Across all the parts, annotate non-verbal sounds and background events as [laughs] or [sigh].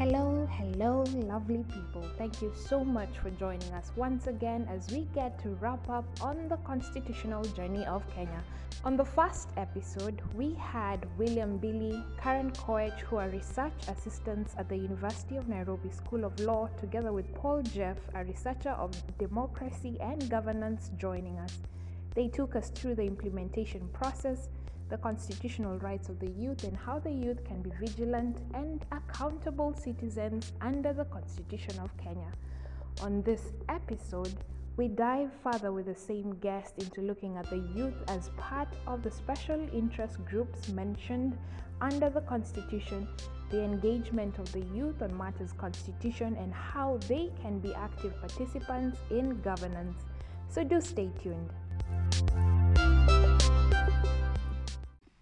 Hello, hello, lovely people. Thank you so much for joining us once again as we get to wrap up on the constitutional journey of Kenya. On the first episode, we had William Billy, Karen Koech, who are research assistants at the University of Nairobi School of Law, together with Paul Jeff, a researcher of democracy and governance, joining us. They took us through the implementation process the constitutional rights of the youth and how the youth can be vigilant and accountable citizens under the Constitution of Kenya. On this episode, we dive further with the same guest into looking at the youth as part of the special interest groups mentioned under the Constitution, the engagement of the youth on matters constitution, and how they can be active participants in governance. So do stay tuned.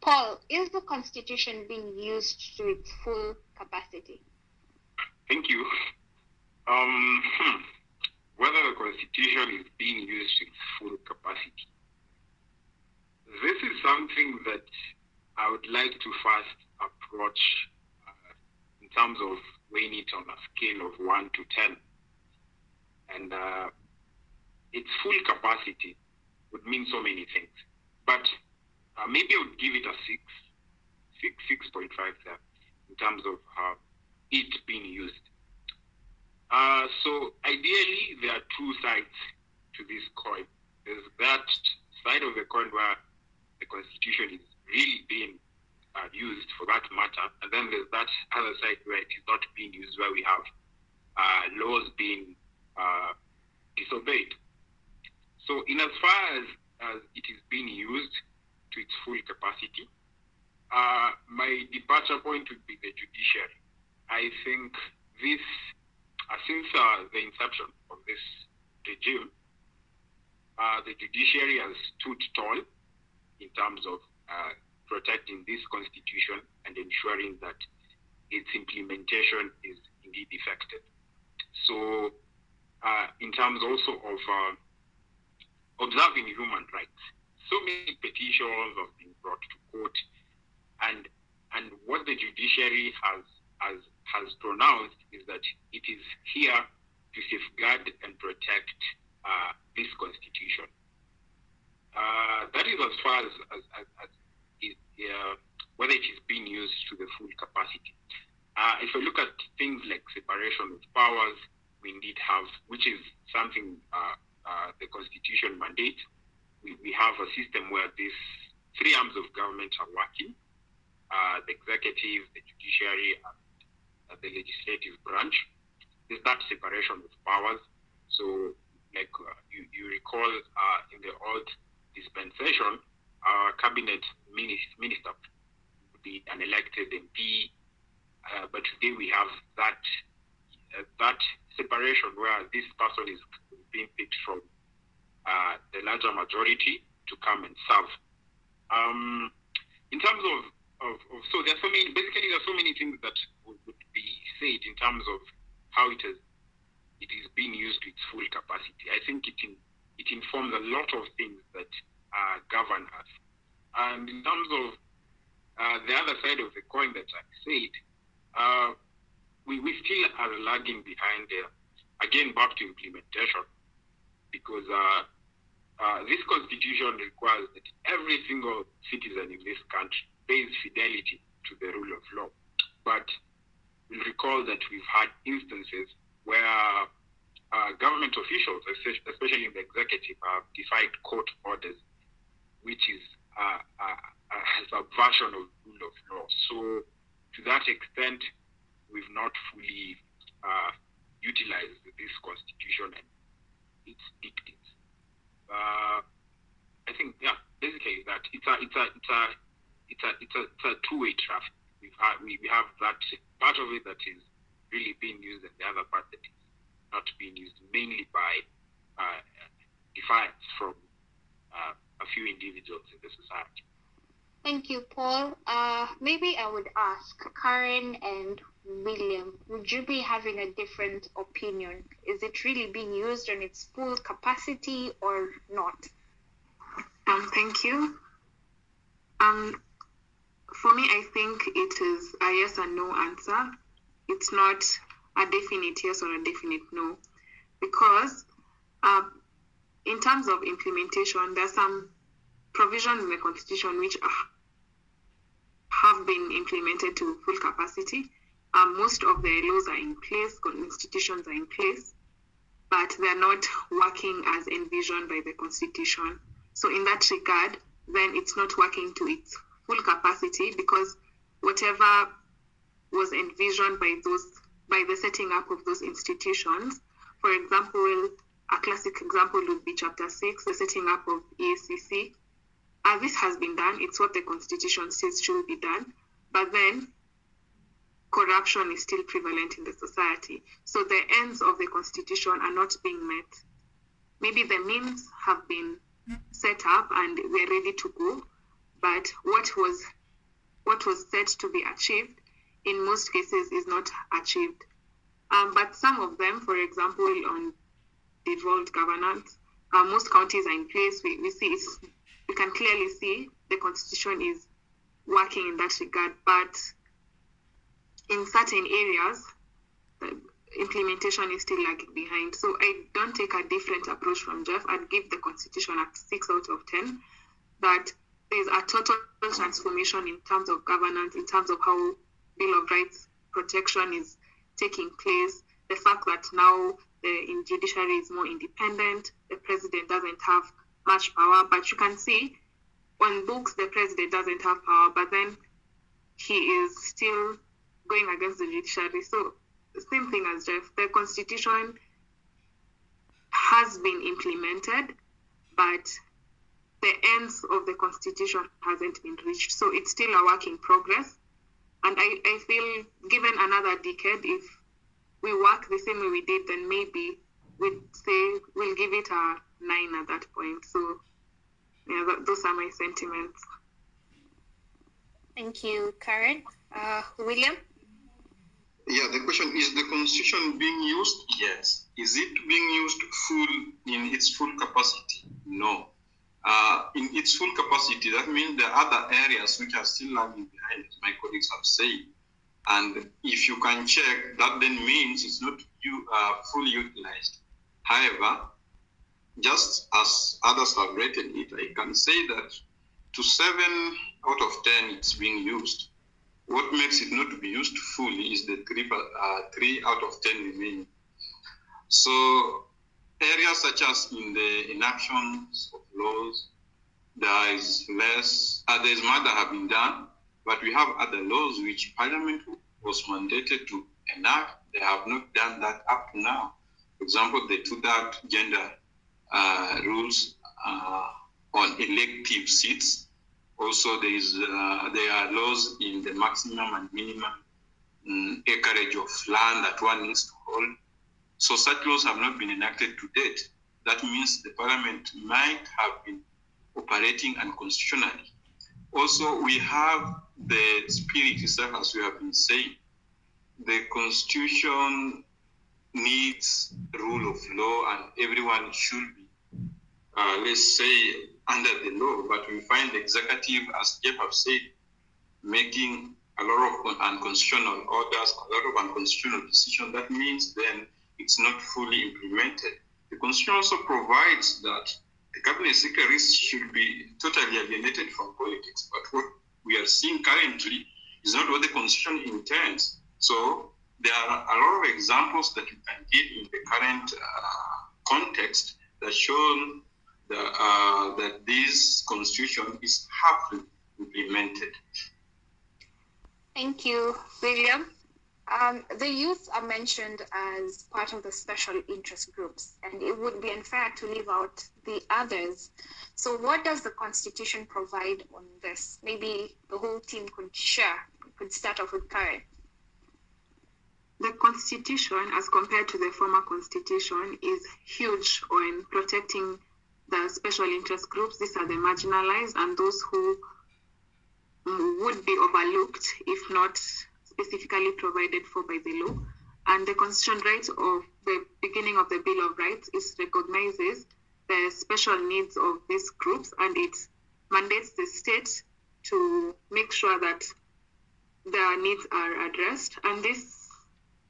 Paul, is the Constitution being used to its full capacity? Thank you. Um, hmm. Whether the Constitution is being used to its full capacity. This is something that I would like to first approach uh, in terms of weighing it on a scale of 1 to 10. And uh, its full capacity would mean so many things. But uh, maybe I would give it a six, six, six point five there in terms of uh, it being used. Uh, so ideally, there are two sides to this coin. There's that side of the coin where the constitution is really being uh, used for that matter, and then there's that other side where it is not being used, where we have uh, laws being uh, disobeyed. So, in as far as, as it is being used, to its full capacity. Uh, my departure point would be the judiciary. I think this, uh, since uh, the inception of this regime, uh, the judiciary has stood tall in terms of uh, protecting this constitution and ensuring that its implementation is indeed effective. So, uh, in terms also of observing human rights, so many petitions have been brought to court, and and what the judiciary has has has pronounced is that it is here to safeguard and protect uh, this constitution. Uh, that is as far as, as, as, as it, uh, whether it is being used to the full capacity. Uh, if I look at things like separation of powers, we indeed have, which is something uh, uh, the constitution mandates we, we have a system where these three arms of government are working uh, the executive, the judiciary, and uh, the legislative branch. There's that separation of powers. So, like uh, you, you recall uh, in the old dispensation, our cabinet minister would be an elected MP, uh, but today we have that uh, that separation where this person is being picked from uh, the larger majority to come and serve. Um, in terms of, of, of, so there are so many, basically there are so many things that would, would be said in terms of how it is, it is being used to its full capacity. I think it, in, it informs a lot of things that uh, govern us. And in terms of uh, the other side of the coin that I said, uh, we, we still are lagging behind there. Again, back to implementation, because uh, uh, this constitution requires that every single citizen in this country pays fidelity to the rule of law. But we recall that we've had instances where uh, government officials, especially in the executive, have defied court orders, which is uh, uh, a subversion of rule of law. So, to that extent, we've not fully uh, utilized this constitution and its dictates uh, I think yeah, basically that it's a it's a it's a it's a it's a, it's a two way traffic. We've had we, we have that part of it that is really being used, and the other part that is not being used, mainly by uh, defiance from uh, a few individuals in the society. Thank you, Paul. Uh, maybe I would ask Karen and William, would you be having a different opinion? Is it really being used on its full capacity or not? Um, thank you. Um, for me, I think it is a yes and no answer. it's not a definite yes or a definite no, because uh, in terms of implementation, there are some provisions in the constitution which are, have been implemented to full capacity. Um, most of the laws are in place, institutions are in place, but they're not working as envisioned by the constitution. So, in that regard, then it's not working to its full capacity because whatever was envisioned by those by the setting up of those institutions. For example, a classic example would be Chapter 6, the setting up of EACC. As this has been done, it's what the Constitution says should be done, but then corruption is still prevalent in the society. So the ends of the Constitution are not being met. Maybe the means have been set up and we're ready to go, but what was what was set to be achieved in most cases is not achieved. Um, but some of them, for example, on devolved governance, uh, most counties are in place. We, we see it's, we can clearly see the constitution is working in that regard, but in certain areas, the implementation is still lagging behind. So I don't take a different approach from Jeff. I'd give the constitution a six out of ten. That there's a total transformation in terms of governance, in terms of how Bill of Rights protection is taking place, the fact that now the judiciary is more independent, the president doesn't have much power, but you can see on books the president doesn't have power, but then he is still going against the judiciary. So same thing as Jeff, the constitution has been implemented, but the ends of the constitution hasn't been reached. So it's still a work in progress. And I, I feel given another decade, if we work the same way we did, then maybe we'd say we'll give it a nine at that point. So, yeah, that, those are my sentiments. Thank you, Karen. Uh, William? Yeah, the question is the constitution being used? Yes. Is it being used full in its full capacity? No uh, in its full capacity. That means there are other areas which are still lagging behind, as my colleagues have said. And if you can check, that then means it's not you, uh, fully utilized. However, just as others have rated it, I can say that to seven out of ten it's being used. What makes it not to be used fully is the three, uh, three out of ten remaining. So areas such as in the enactions of laws, there is less, uh, there is more that have been done, but we have other laws which Parliament was mandated to enact. They have not done that up to now. For example, the two-third gender uh, rules uh, on elective seats. Also, there is uh, there are laws in the maximum and minimum um, acreage of land that one needs to hold so such laws have not been enacted to date. That means the parliament might have been operating unconstitutionally. Also, we have the spirit itself, as we have been saying. The constitution needs rule of law, and everyone should be, uh, let's say, under the law. But we find the executive, as Jeff have said, making a lot of unconstitutional orders, a lot of unconstitutional decisions. That means then it's not fully implemented. The Constitution also provides that the cabinet secretaries should be totally alienated from politics. But what we are seeing currently is not what the Constitution intends. So there are a lot of examples that you can give in the current uh, context that show the, uh, that this Constitution is half implemented. Thank you, William. Um, the youth are mentioned as part of the special interest groups, and it would be unfair to leave out the others. So, what does the Constitution provide on this? Maybe the whole team could share. could start off with Karen. The Constitution, as compared to the former Constitution, is huge on protecting the special interest groups. These are the marginalized and those who would be overlooked if not specifically provided for by the law. And the constitutional right of the beginning of the Bill of Rights is recognizes the special needs of these groups and it mandates the state to make sure that their needs are addressed. And these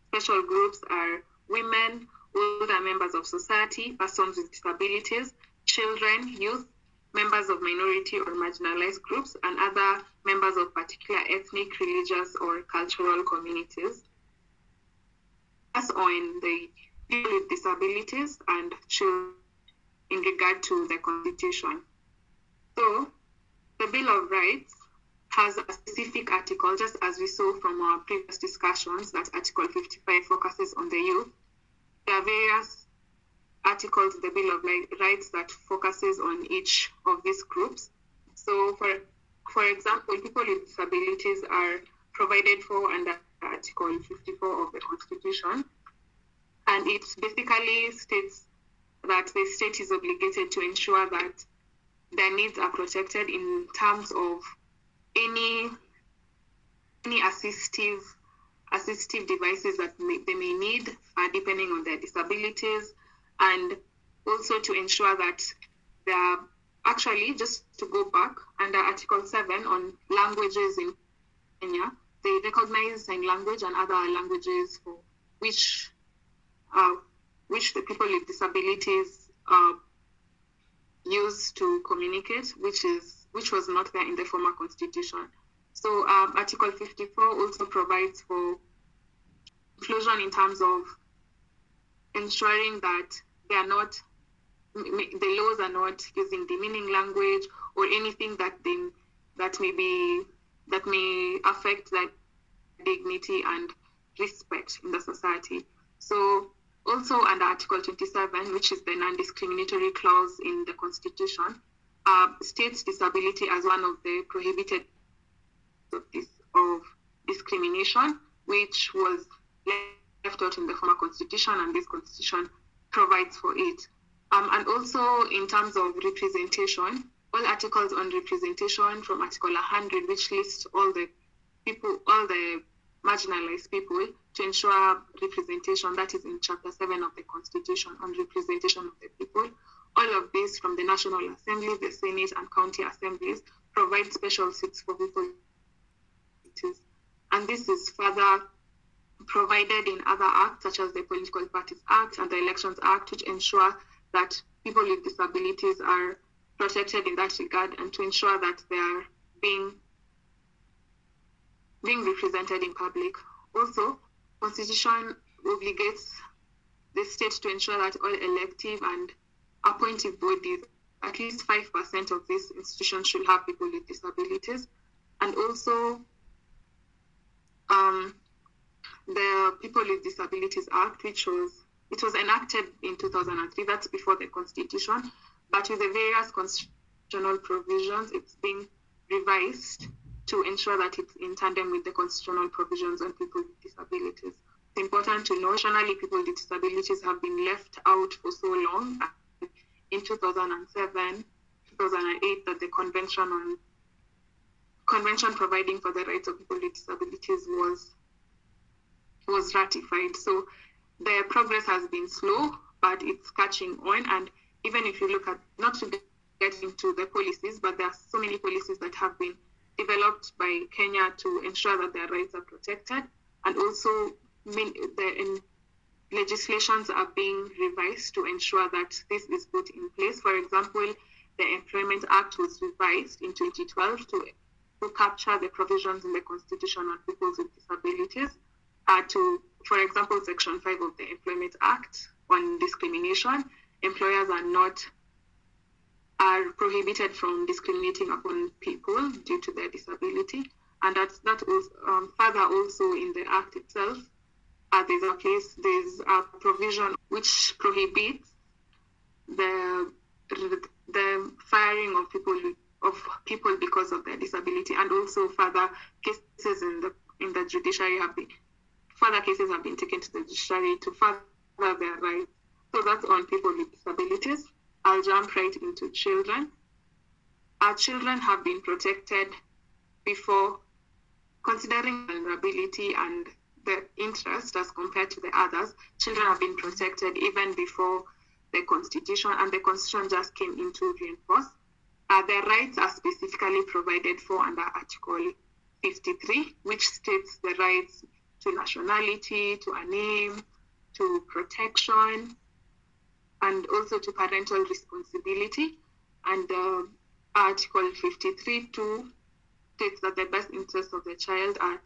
special groups are women, older members of society, persons with disabilities, children, youth, members of minority or marginalized groups, and other members of particular ethnic, religious, or cultural communities. As on the people with disabilities and children in regard to the Constitution. So, the Bill of Rights has a specific article, just as we saw from our previous discussions, that Article 55 focuses on the youth. There are various articles in the Bill of Rights that focuses on each of these groups. So, for for example, people with disabilities are provided for under Article 54 of the Constitution, and it basically states that the state is obligated to ensure that their needs are protected in terms of any any assistive assistive devices that may, they may need uh, depending on their disabilities and also to ensure that they are actually just to go back under article 7 on languages in kenya they recognize sign language and other languages for which uh, which the people with disabilities uh, use to communicate which is which was not there in the former constitution. So um, Article 54 also provides for inclusion in terms of ensuring that they are not the laws are not using demeaning language or anything that they, that may be that may affect that dignity and respect in the society. So also under Article 27, which is the non-discriminatory clause in the Constitution, uh, states disability as one of the prohibited of, this, of discrimination, which was left out in the former constitution, and this constitution provides for it. Um, and also in terms of representation, all articles on representation from Article 100, which lists all the people, all the marginalized people to ensure representation. That is in Chapter 7 of the Constitution on representation of the people. All of this from the National Assembly, the Senate, and county assemblies provide special seats for people. And this is further provided in other acts, such as the Political Parties Act and the Elections Act, which ensure that people with disabilities are protected in that regard and to ensure that they are being being represented in public. Also, Constitution obligates the state to ensure that all elective and appointive bodies, at least 5% of these institutions should have people with disabilities. And also, um, the People with Disabilities Act, which was it was enacted in 2003. That's before the Constitution, but with the various constitutional provisions, it's being revised to ensure that it's in tandem with the constitutional provisions on people with disabilities. It's important to know, traditionally, people with disabilities have been left out for so long in 2007, 2008 that the convention on convention providing for the rights of people with disabilities was was ratified. So the progress has been slow, but it's catching on. And even if you look at not to get into the policies, but there are so many policies that have been developed by Kenya to ensure that their rights are protected, and also the legislations are being revised to ensure that this is put in place. For example, the Employment Act was revised in 2012 to, to capture the provisions in the Constitution on people with disabilities. Uh, to, for example, Section 5 of the Employment Act on discrimination, employers are not are prohibited from discriminating upon people due to their disability, and that's that um, further also in the Act itself. Uh, there's a case, there's a provision which prohibits the the firing of people of people because of their disability, and also further cases in the in the judiciary have been further cases have been taken to the judiciary to further their rights. So that's on people with disabilities. I'll jump right into children. Our children have been protected before considering vulnerability and the interest as compared to the others. Children have been protected even before the Constitution, and the Constitution just came into reinforce. Uh, their rights are specifically provided for under Article 53, which states the rights to nationality, to a name, to protection, and also to parental responsibility. And uh, Article 53.2 states that the best interests of the child are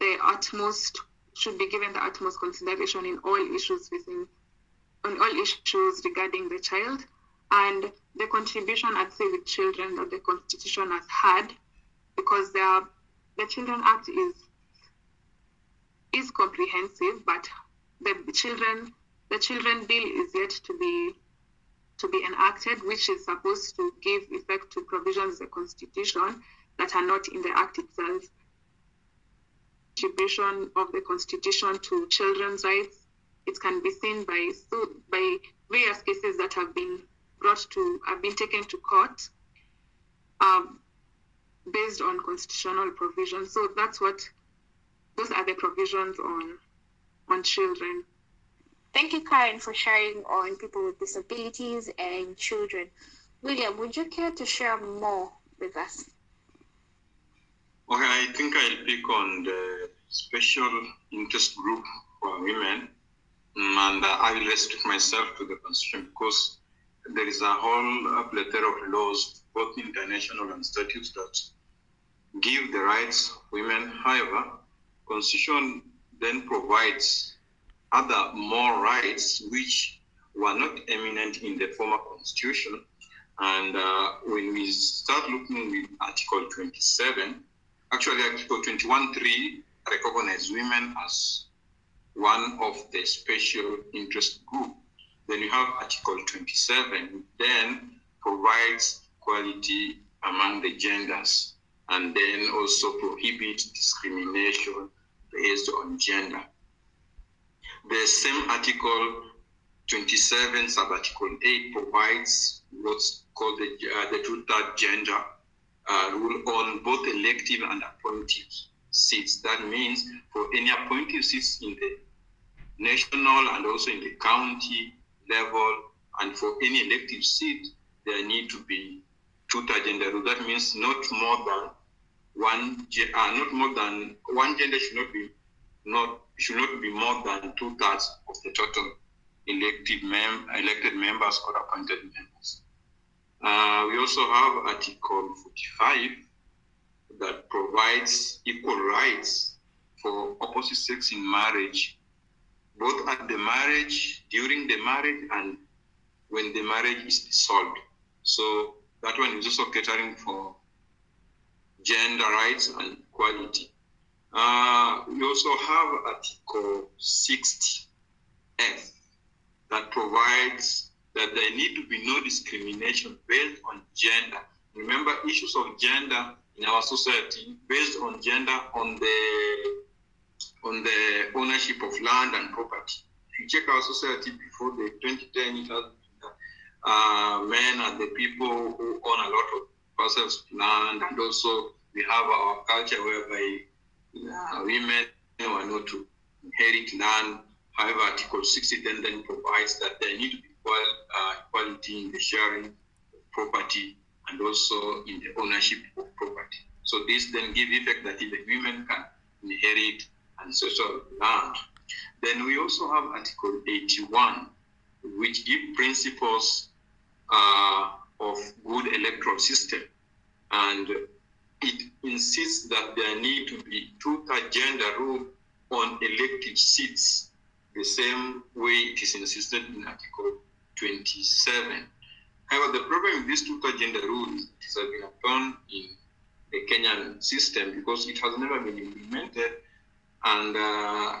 the utmost should be given the utmost consideration in all issues facing on all issues regarding the child and the contribution I'd say with children that the constitution has had because the the Children Act is is comprehensive, but the children the children bill is yet to be to be enacted, which is supposed to give effect to provisions of the constitution that are not in the act itself. Contribution of the constitution to children's rights. It can be seen by by various cases that have been brought to have been taken to court um, based on constitutional provisions. So that's what those are the provisions on on children. Thank you, Karen, for sharing on people with disabilities and children. William, would you care to share more with us? Okay, I think I'll pick on the special interest group for women, mm, and I will restrict myself to the Constitution because there is a whole plethora of laws, both international and statutes, that give the rights of women. However, Constitution then provides other more rights which were not eminent in the former Constitution. And uh, when we start looking with Article 27, actually Article 21.3 recognizes women as one of the special interest group. Then you have Article 27, then provides equality among the genders and then also prohibits discrimination based on gender. The same article 27, subarticle 8 provides what's called the, uh, the two-third gender uh, rule on both elective and appointive seats. That means for any appointive seats in the national and also in the county level, and for any elective seat, there need to be two-third gender rule. That means not more than one, uh, not more than one gender should not be not should not be more than two thirds of the total elected mem- elected members or appointed members. Uh, we also have Article 45 that provides equal rights for opposite sex in marriage, both at the marriage, during the marriage, and when the marriage is dissolved. So that one is also catering for gender rights and equality. Uh, we also have Article 60F that provides that there need to be no discrimination based on gender. Remember, issues of gender in our society based on gender on the on the ownership of land and property. If you check our society before the 2010, it has uh, men are the people who own a lot of of land, and also we have our culture whereby uh, women are not to inherit land. However, Article 60 then, then provides that there need to be equal, uh, equality in the sharing of property and also in the ownership of property. So this then give effect that even women can inherit ancestral land. Then we also have Article 81, which give principles uh, of good electoral system. And it insists that there need to be two-third gender rule on elected seats, the same way it is insisted in Article 27. However, the problem with this two-third gender rule is it has been upon in the Kenyan system because it has never been implemented, and uh,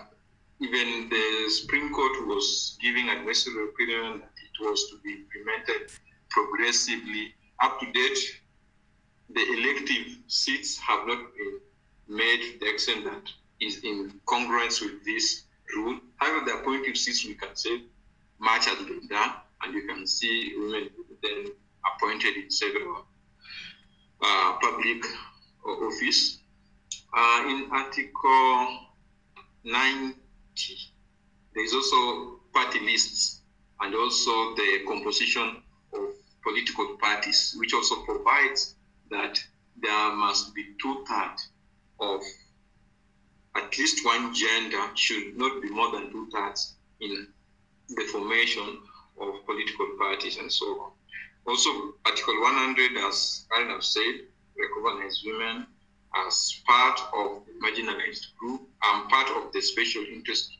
even the Supreme Court was giving advisory opinion that it was to be implemented progressively. Up to date, the elective seats have not been made the extent that is in congruence with this rule. However, the appointed seats, we can say much has been done, and you can see women then appointed in several uh, public office. Uh, in Article 90, there is also party lists and also the composition of political parties, which also provides that there must be two thirds of at least one gender should not be more than two thirds in the formation of political parties and so on. Also, Article 100, as I have said, recognize women as part of the marginalized group and part of the special interest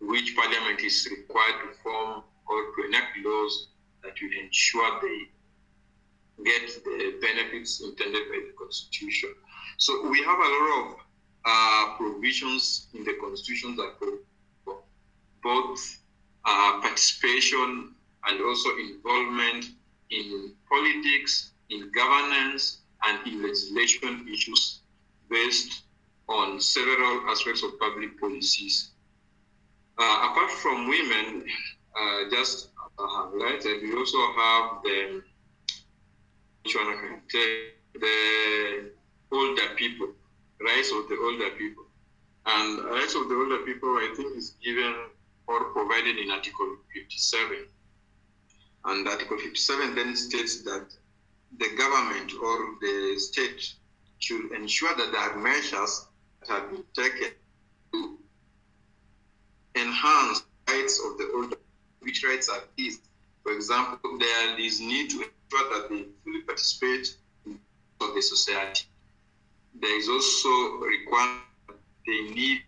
which Parliament is required to form or to enact laws that will ensure they get the benefits intended by the Constitution. So we have a lot of uh, provisions in the Constitution that both uh, participation and also involvement in politics, in governance, and in legislation issues based on several aspects of public policies. Uh, apart from women, uh, just highlighted, we also have the take, the older people, rights of the older people. And rights of the older people, I think, is given or provided in Article 57. And Article 57 then states that the government or the state should ensure that there are measures that have been taken to enhance rights of the older. Which rights are these? For example, there is need to ensure that they fully participate in the society. There is also requirement they need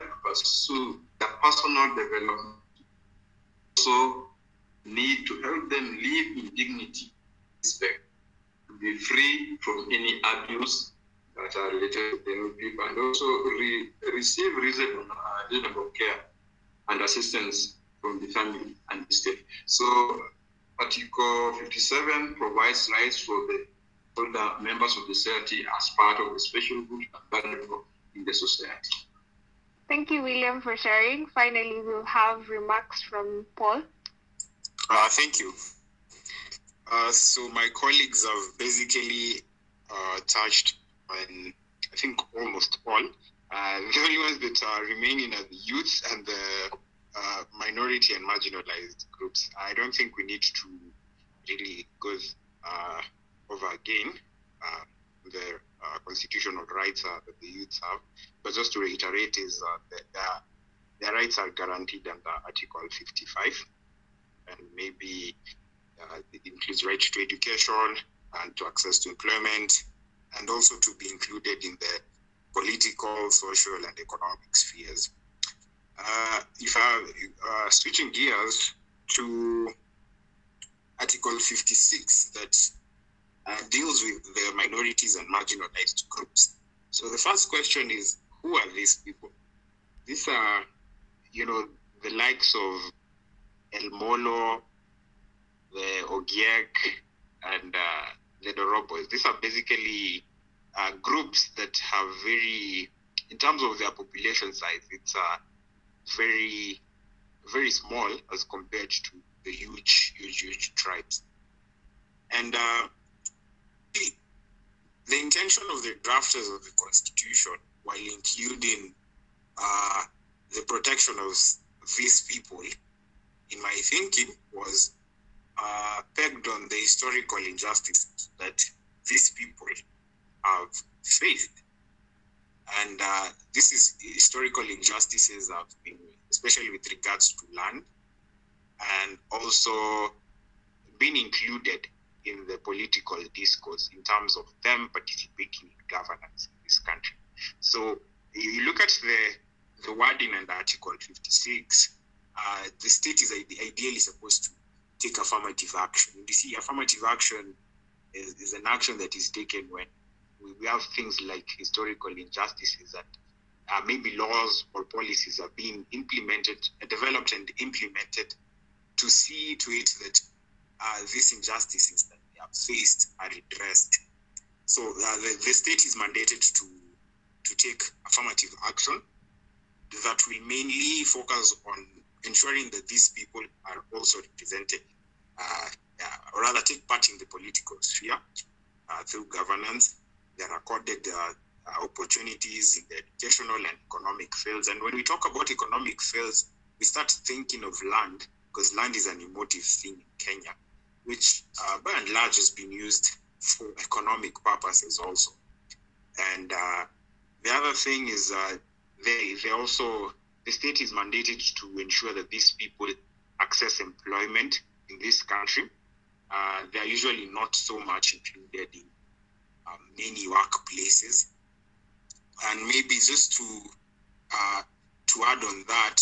to pursue their personal development. Also, need to help them live in dignity, respect, be free from any abuse that are related to the people, and also re- receive reasonable, uh, reasonable care and assistance from the family and the state. So, Article 57 provides rights for the older members of the society as part of the special group vulnerable in the society. Thank you, William, for sharing. Finally, we'll have remarks from Paul. Uh, thank you. Uh, so my colleagues have basically uh, touched on, I think, almost all. Uh, [laughs] the only ones that are remaining are the youth and the uh, minority and marginalized groups. I don't think we need to really go uh, over again the constitutional rights that the youths have, but just to reiterate is that their, their rights are guaranteed under Article 55 and maybe uh, it includes right to education and to access to employment, and also to be included in the political, social, and economic spheres. Uh, if I uh, switching gears to Article 56 that uh, deals with the minorities and marginalized groups. So the first question is, who are these people? These are, you know, the likes of El Molo, the Ogiek, and uh, the Dorobos. These are basically uh, groups that have very, in terms of their population size, it's uh, very, very small as compared to the huge, huge, huge tribes. And uh, the, intention of the drafters of the Constitution, while including uh, the protection of these people, in my thinking, was uh, pegged on the historical injustice that these people have faced. And uh, this is historical injustices have been, especially with regards to land, and also been included in the political discourse in terms of them participating in governance in this country. So you look at the, the wording in Article 56, uh, the state is ideally supposed to take affirmative action. You see, affirmative action is, is an action that is taken when we, we have things like historical injustices that uh, maybe laws or policies are being implemented, uh, developed and implemented to see to it that uh, these injustices that they have faced are addressed. So uh, the, the state is mandated to to take affirmative action that will mainly focus on ensuring that these people are also represented, uh, uh, or rather take part in the political sphere through governance. They are accorded uh, uh, opportunities in the educational and economic fields. And when we talk about economic fields, we start thinking of land because land is an emotive thing in Kenya, which uh, by and large has been used for economic purposes also. And the other thing is they they also the state is mandated to ensure that these people access employment in this country. Uh, they are usually not so much included in um, many workplaces. And maybe just to uh, to add on that,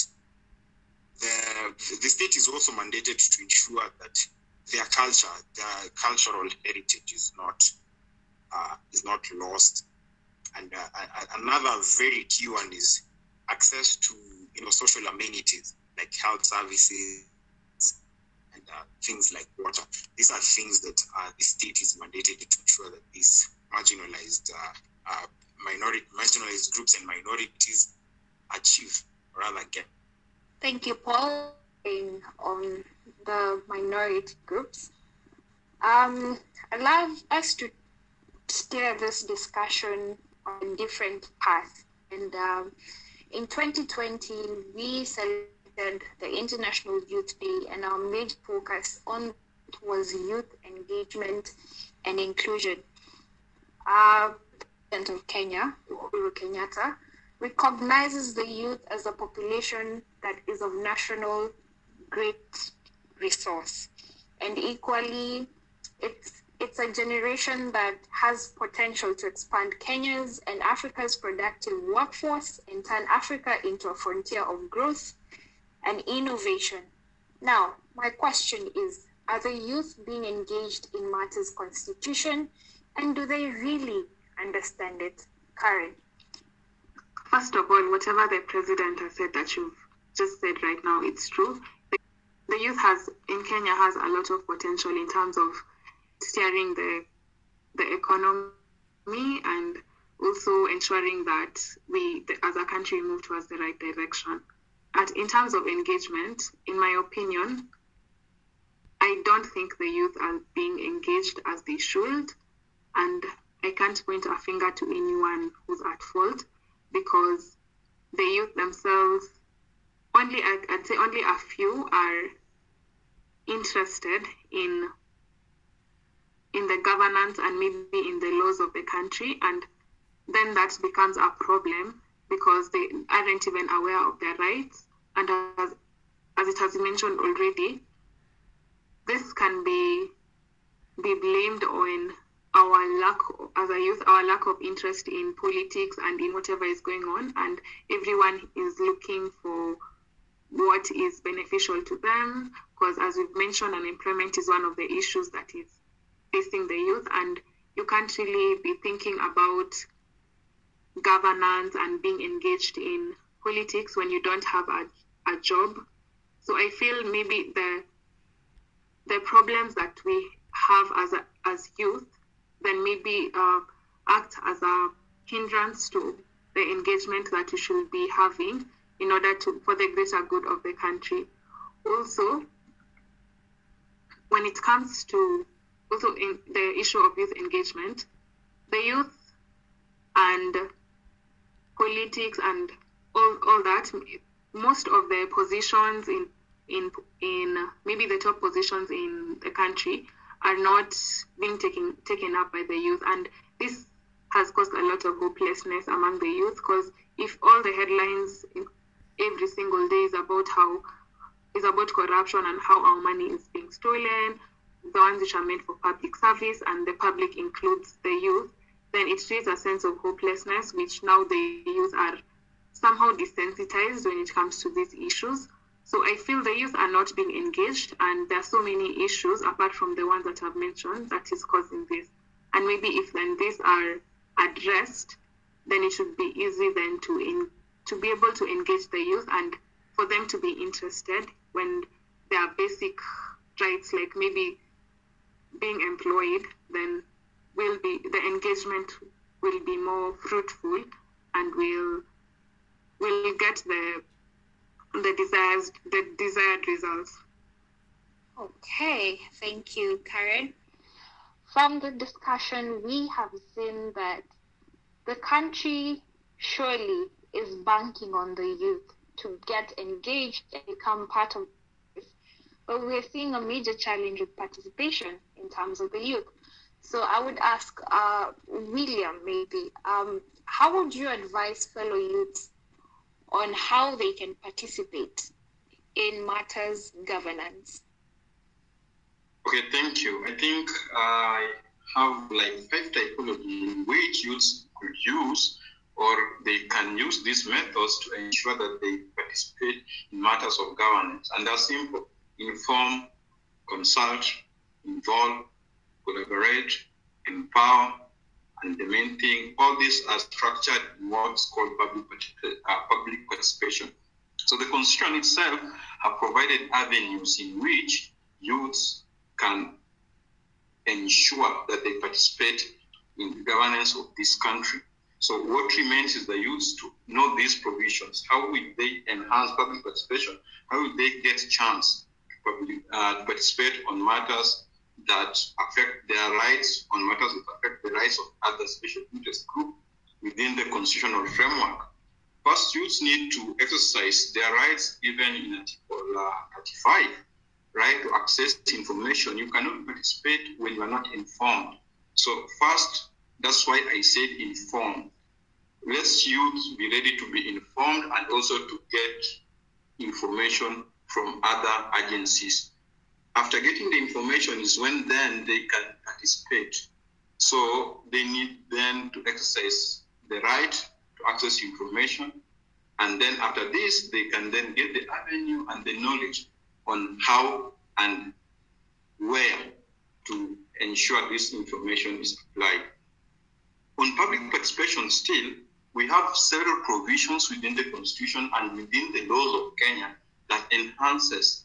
the, the state is also mandated to ensure that their culture, their cultural heritage is not uh, is not lost. And uh, another very key one is access to you know social amenities like health services uh, things like water. These are things that uh, the state is mandated to ensure that these marginalized uh, uh, minority marginalized groups and minorities achieve rather get. Thank you, Paul. On the minority groups, um, I'd love us to steer this discussion on different paths. And um, in 2020, we celebrated the International Youth Day, and our main focus on was youth engagement and inclusion. Our President of Kenya, Uhuru Kenyatta, recognizes the youth as a population that is of national great resource. And equally, it's it's a generation that has potential to expand Kenya's and Africa's productive workforce and turn Africa into a frontier of growth and innovation. Now, my question is Are the youth being engaged in matters constitution and do they really understand it? Karen. First of all, whatever the president has said that you've just said right now, it's true. The youth has in Kenya has a lot of potential in terms of steering the the economy and also ensuring that we as a country move towards the right direction. And in terms of engagement, in my opinion, I don't think the youth are being engaged as they should. And I can't point a finger to anyone who's at fault because the youth themselves, only I'd say only a few are interested in in the governance and maybe in the laws of the country. And then that becomes a problem because they aren't even aware of their rights. And as, as it has been mentioned already, this can be be blamed on our lack as a youth our lack of interest in politics and in whatever is going on and everyone is looking for what is beneficial to them because as we've mentioned unemployment is one of the issues that is facing the youth and you can't really be thinking about governance and being engaged in politics when you don't have a, a job. So i feel maybe the the problems that we have as a, as youth then maybe uh, act as a hindrance to the engagement that we should be having in order to for the greater good of the country. Also when it comes to also in the issue of youth engagement, the youth and politics and all, all that, most of the positions in in in maybe the top positions in the country are not being taken taken up by the youth, and this has caused a lot of hopelessness among the youth because if all the headlines every single day is about how is about corruption and how our money is being stolen the ones which are meant for public service and the public includes the youth, then it creates a sense of hopelessness, which now the youth are somehow desensitized when it comes to these issues. So I feel the youth are not being engaged, and there are so many issues apart from the ones that I've mentioned that is causing this. And maybe if then these are addressed, then it should be easy then to in, to be able to engage the youth and for them to be interested when their basic rights like maybe being employed, then will be the engagement will be more fruitful and will will get the the desires the desired results. Okay, thank you, Karen. From the discussion, we have seen that the country surely is banking on the youth to get engaged and become part of this. but we're seeing a major challenge with participation in terms of the youth. So I would ask uh, William maybe, um, how would you advise fellow youths on how they can participate in matters governance? Okay, thank you. I think I have like five typologies which youths could use or they can use these methods to ensure that they participate in matters of governance. And they're simple inform, consult, involve, collaborate, empower, and the main thing, all these are structured in what's called public, uh, public participation. So the constitution itself have provided avenues in which youths can ensure that they participate in the governance of this country. So what remains is the youths to know these provisions. How will they enhance public participation? How will they get chance to, public, uh, to participate on matters that affect their rights, on matters that affect the rights of other special interest groups within the constitutional framework? First, youths need to exercise their rights even in Article uh, 35 right to access information. You cannot participate when you are not informed. So first, that's why I said informed. Let's youth be ready to be informed and also to get information from other agencies. After getting the information is when then they can participate. So they need then to exercise the right to access information. And then after this, they can then get the avenue and the knowledge on how and where to ensure this information is applied. On public participation still, we have several provisions within the constitution and within the laws of Kenya that enhances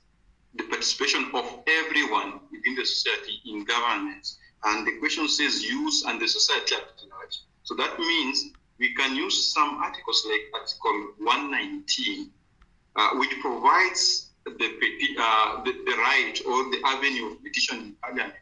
the participation of everyone within the society in governance. And the question says use and the society at large. So that means we can use some articles like Article 119, uh, which provides the, uh, the, the, right or the avenue of petition in parliament.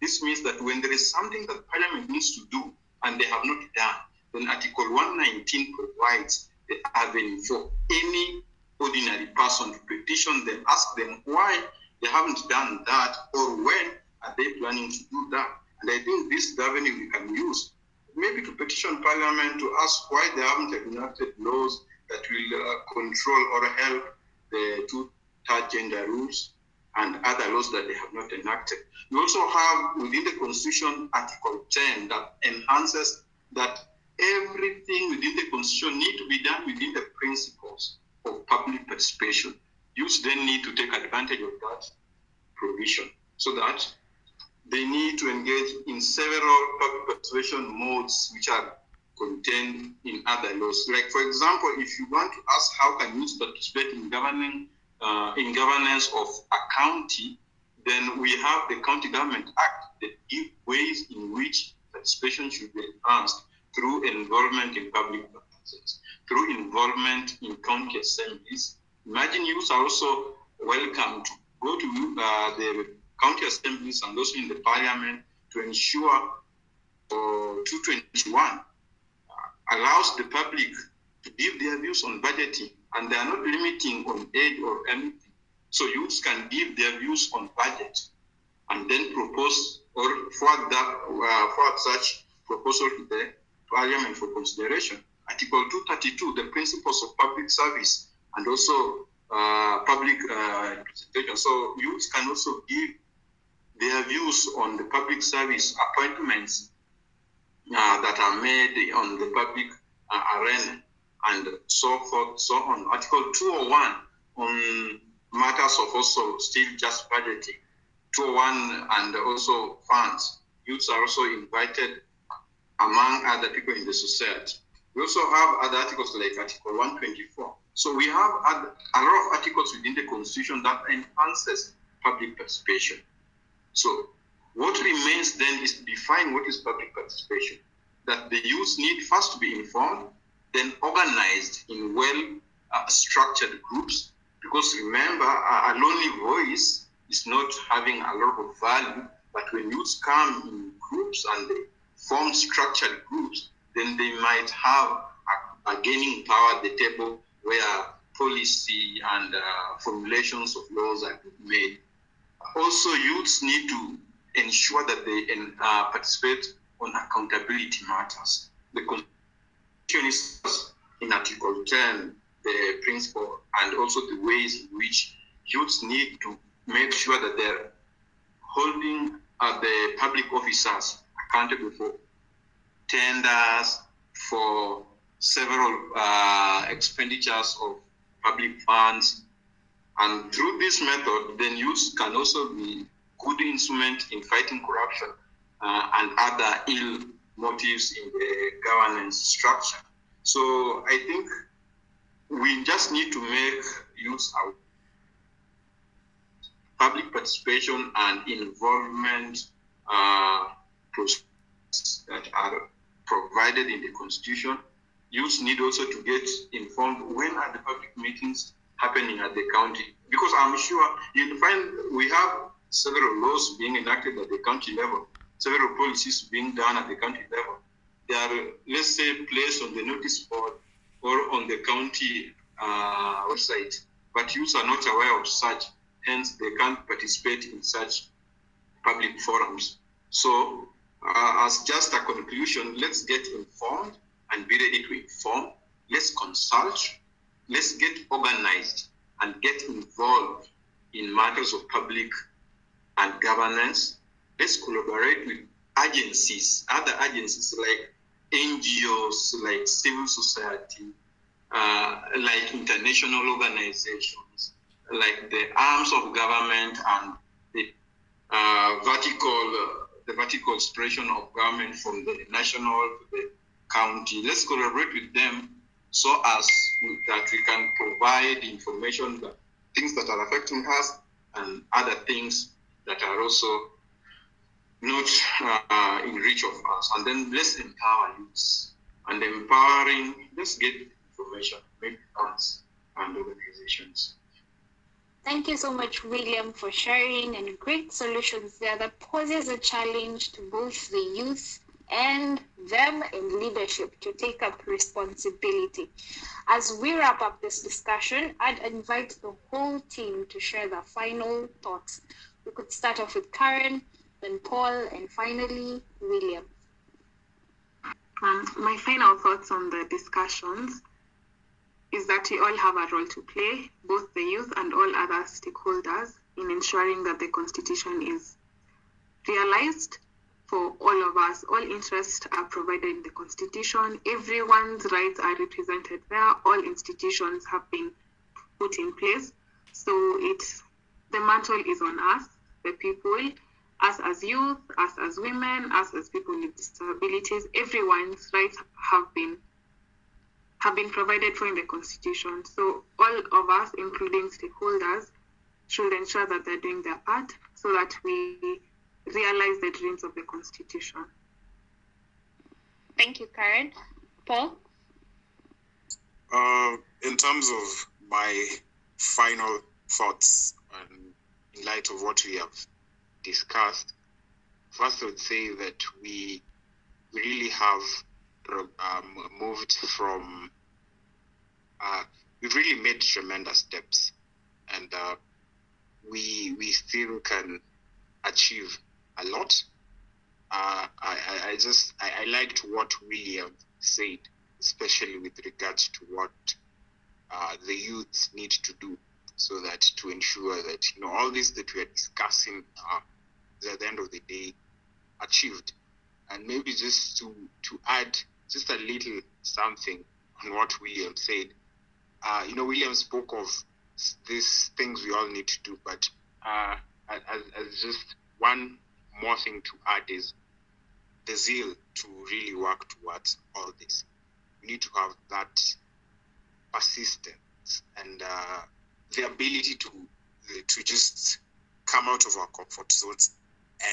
This means that when there is something that parliament needs to do and they have not done, then Article 119 provides the avenue for any ordinary person to petition them, ask them why they haven't done that or when are they planning to do that. And I think this avenue we can use, maybe to petition parliament to ask why they haven't enacted laws that will uh, control or help the two third gender rules, and other laws that they have not enacted. We also have within the Constitution Article 10 that enhances that everything within the Constitution need to be done within the principles of public participation. Youths then need to take advantage of that provision so that they need to engage in several public participation modes which are contained in other laws. Like, for example, if you want to ask how can youth participate in governing uh, in governance of a county, then we have the County Government Act that give ways in which participation should be enhanced through involvement in public through involvement in county assemblies. Imagine youth are also welcome to go to uh, the county assemblies and also in the parliament to ensure uh, 221 uh, allows the public to give their views on budgeting and they are not limiting on age or anything. So youths can give their views on budget and then propose or forward, that, uh, forward such proposal to the parliament for consideration. Article 232, the principles of public service and also uh, public uh, representation. So youths can also give their views on the public service appointments uh, that are made on the public uh, arena and so forth, so on. Article 201 on matters of also still just budgeting, 201 and also funds. Youths are also invited among other people in the society. We also have other articles like Article 124. So we have a lot of articles within the Constitution that enhances public participation. So what remains then is to define what is public participation. That the youth need first to be informed, then organized in well uh, structured groups. Because remember, a, a lonely voice is not having a lot of value, but when youths come in groups and they form structured groups, then they might have a, gaining power at the table where policy and uh, formulations of laws are made. Also, youths need to ensure that they uh, participate on accountability matters. The Constitution in Article 10 the principle and also the ways in which youths need to make sure that they're holding uh, the public officers accountable for tenders, for several uh, expenditures of public funds. And through this method, then youths can also be good instrument in fighting corruption uh, and other ill motives in the governance structure. So I think we just need to make use of public participation and involvement uh, processes that are provided in the constitution. Youth need also to get informed when are the public meetings happening at the county because I'm sure you'll find we have several laws being enacted at the county level, several policies being done at the county level. They are, let's say, placed on the notice board or on the county uh, website, but youths are not aware of such, hence they can't participate in such public forums. So, uh, as just a conclusion, let's get informed and be ready to inform. Let's consult. Let's get organized and get involved in matters of public and governance. Let's collaborate with agencies, other agencies like NGOs, like civil society, uh, like international organizations, like the arms of government and the uh, vertical, uh, the vertical expression of government from the national to the county. Let's collaborate with them so as that we can provide information that things that are affecting us and other things that are also not uh, in reach of us. And then let's empower youth. And empowering, let's get information, make funds and organizations. Thank you so much, William, for sharing and great solutions there that poses a challenge to both the youth and them in leadership to take up responsibility. As we wrap up this discussion, I'd invite the whole team to share their final thoughts. We could start off with Karen, then Paul, and finally William. Um, my final thoughts on the discussions is that we all have a role to play, both the youth and all other stakeholders, in ensuring that the Constitution is realized for all of us. All interests are provided in the Constitution. Everyone's rights are represented there. All institutions have been put in place. So it's the mantle is on us, the people, us as youth, us as women, us as people with disabilities. Everyone's rights have been have been provided for in the Constitution. So all of us, including stakeholders, should ensure that they're doing their part so that we realize the dreams of the Constitution. Thank you, Karen. Paul? Uh, in terms of my final thoughts and in light of what we have discussed, first I would say that we really have um, moved from, uh, we've really made tremendous steps and uh, we, we still can achieve a lot. Uh, I, I just I, I, liked what William said, especially with regards to what uh, the youths need to do, so that to ensure that you know all this that we are discussing is at the end of the day achieved, and maybe just to to add just a little something on what William said. Uh, you know, William spoke of these things we all need to do, but uh, as, as just one more thing to add is the zeal to really work towards all this. We need to have that persistence and uh, the ability to to just come out of our comfort zones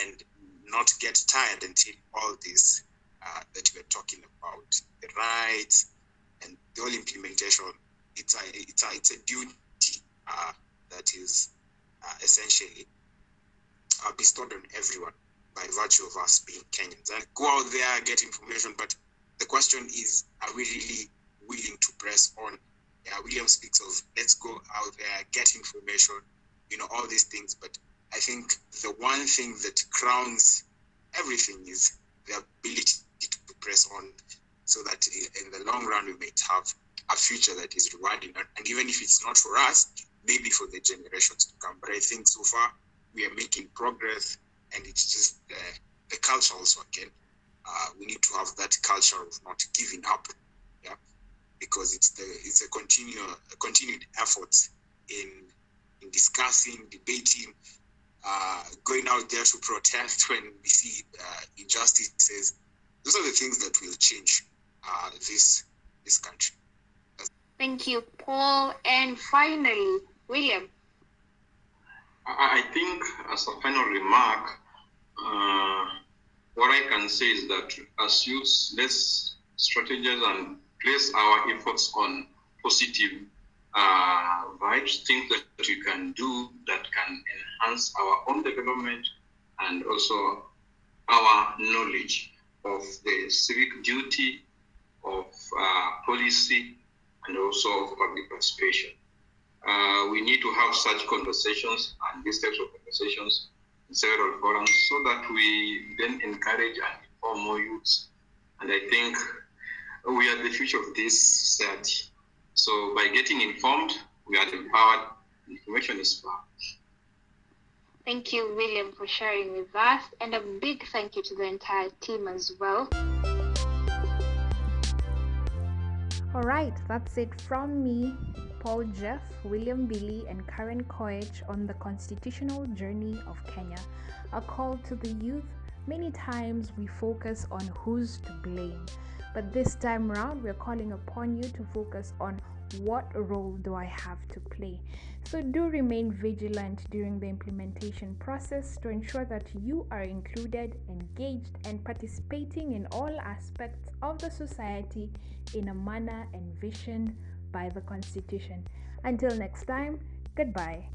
and not get tired until all this uh, that we're talking about, the rights and the whole implementation, it's a it's a it's a duty uh, that is uh, essentially are bestowed on everyone by virtue of us being Kenyans. And go out there, get information. But the question is, are we really willing to press on? Yeah, William speaks of let's go out there, get information, you know, all these things. But I think the one thing that crowns everything is the ability to press on so that in the long run we may have a future that is rewarding. And even if it's not for us, maybe for the generations to come. But I think so far we are making progress, and it's just uh, the culture also again. Uh, we need to have that culture of not giving up, yeah, because it's the it's a continual a continued effort in in discussing, debating, uh, going out there to protest [laughs] when we see uh, injustices. Those are the things that will change uh, this this country. Thank you, Paul. And finally, William. I think, as a final remark, uh, what I can say is that as youths, let's strategize and place our efforts on positive uh, vibes, things that we can do that can enhance our own development and also our knowledge of the civic duty, of uh, policy, and also of public participation. Uh, we need to have such conversations and these types of conversations in several forums so that we then encourage and inform more youths. And I think we are the future of this society. So by getting informed, we are empowered. Information is power. Thank you, William, for sharing with us, and a big thank you to the entire team as well. All right, that's it from me, Paul Jeff, William Billy, and Karen Koech on the constitutional journey of Kenya. A call to the youth. Many times we focus on who's to blame, but this time around, we're calling upon you to focus on what role do I have to play? So do remain vigilant during the implementation process to ensure that you are included, engaged, and participating in all aspects of the society in a manner envisioned by the Constitution. Until next time, goodbye.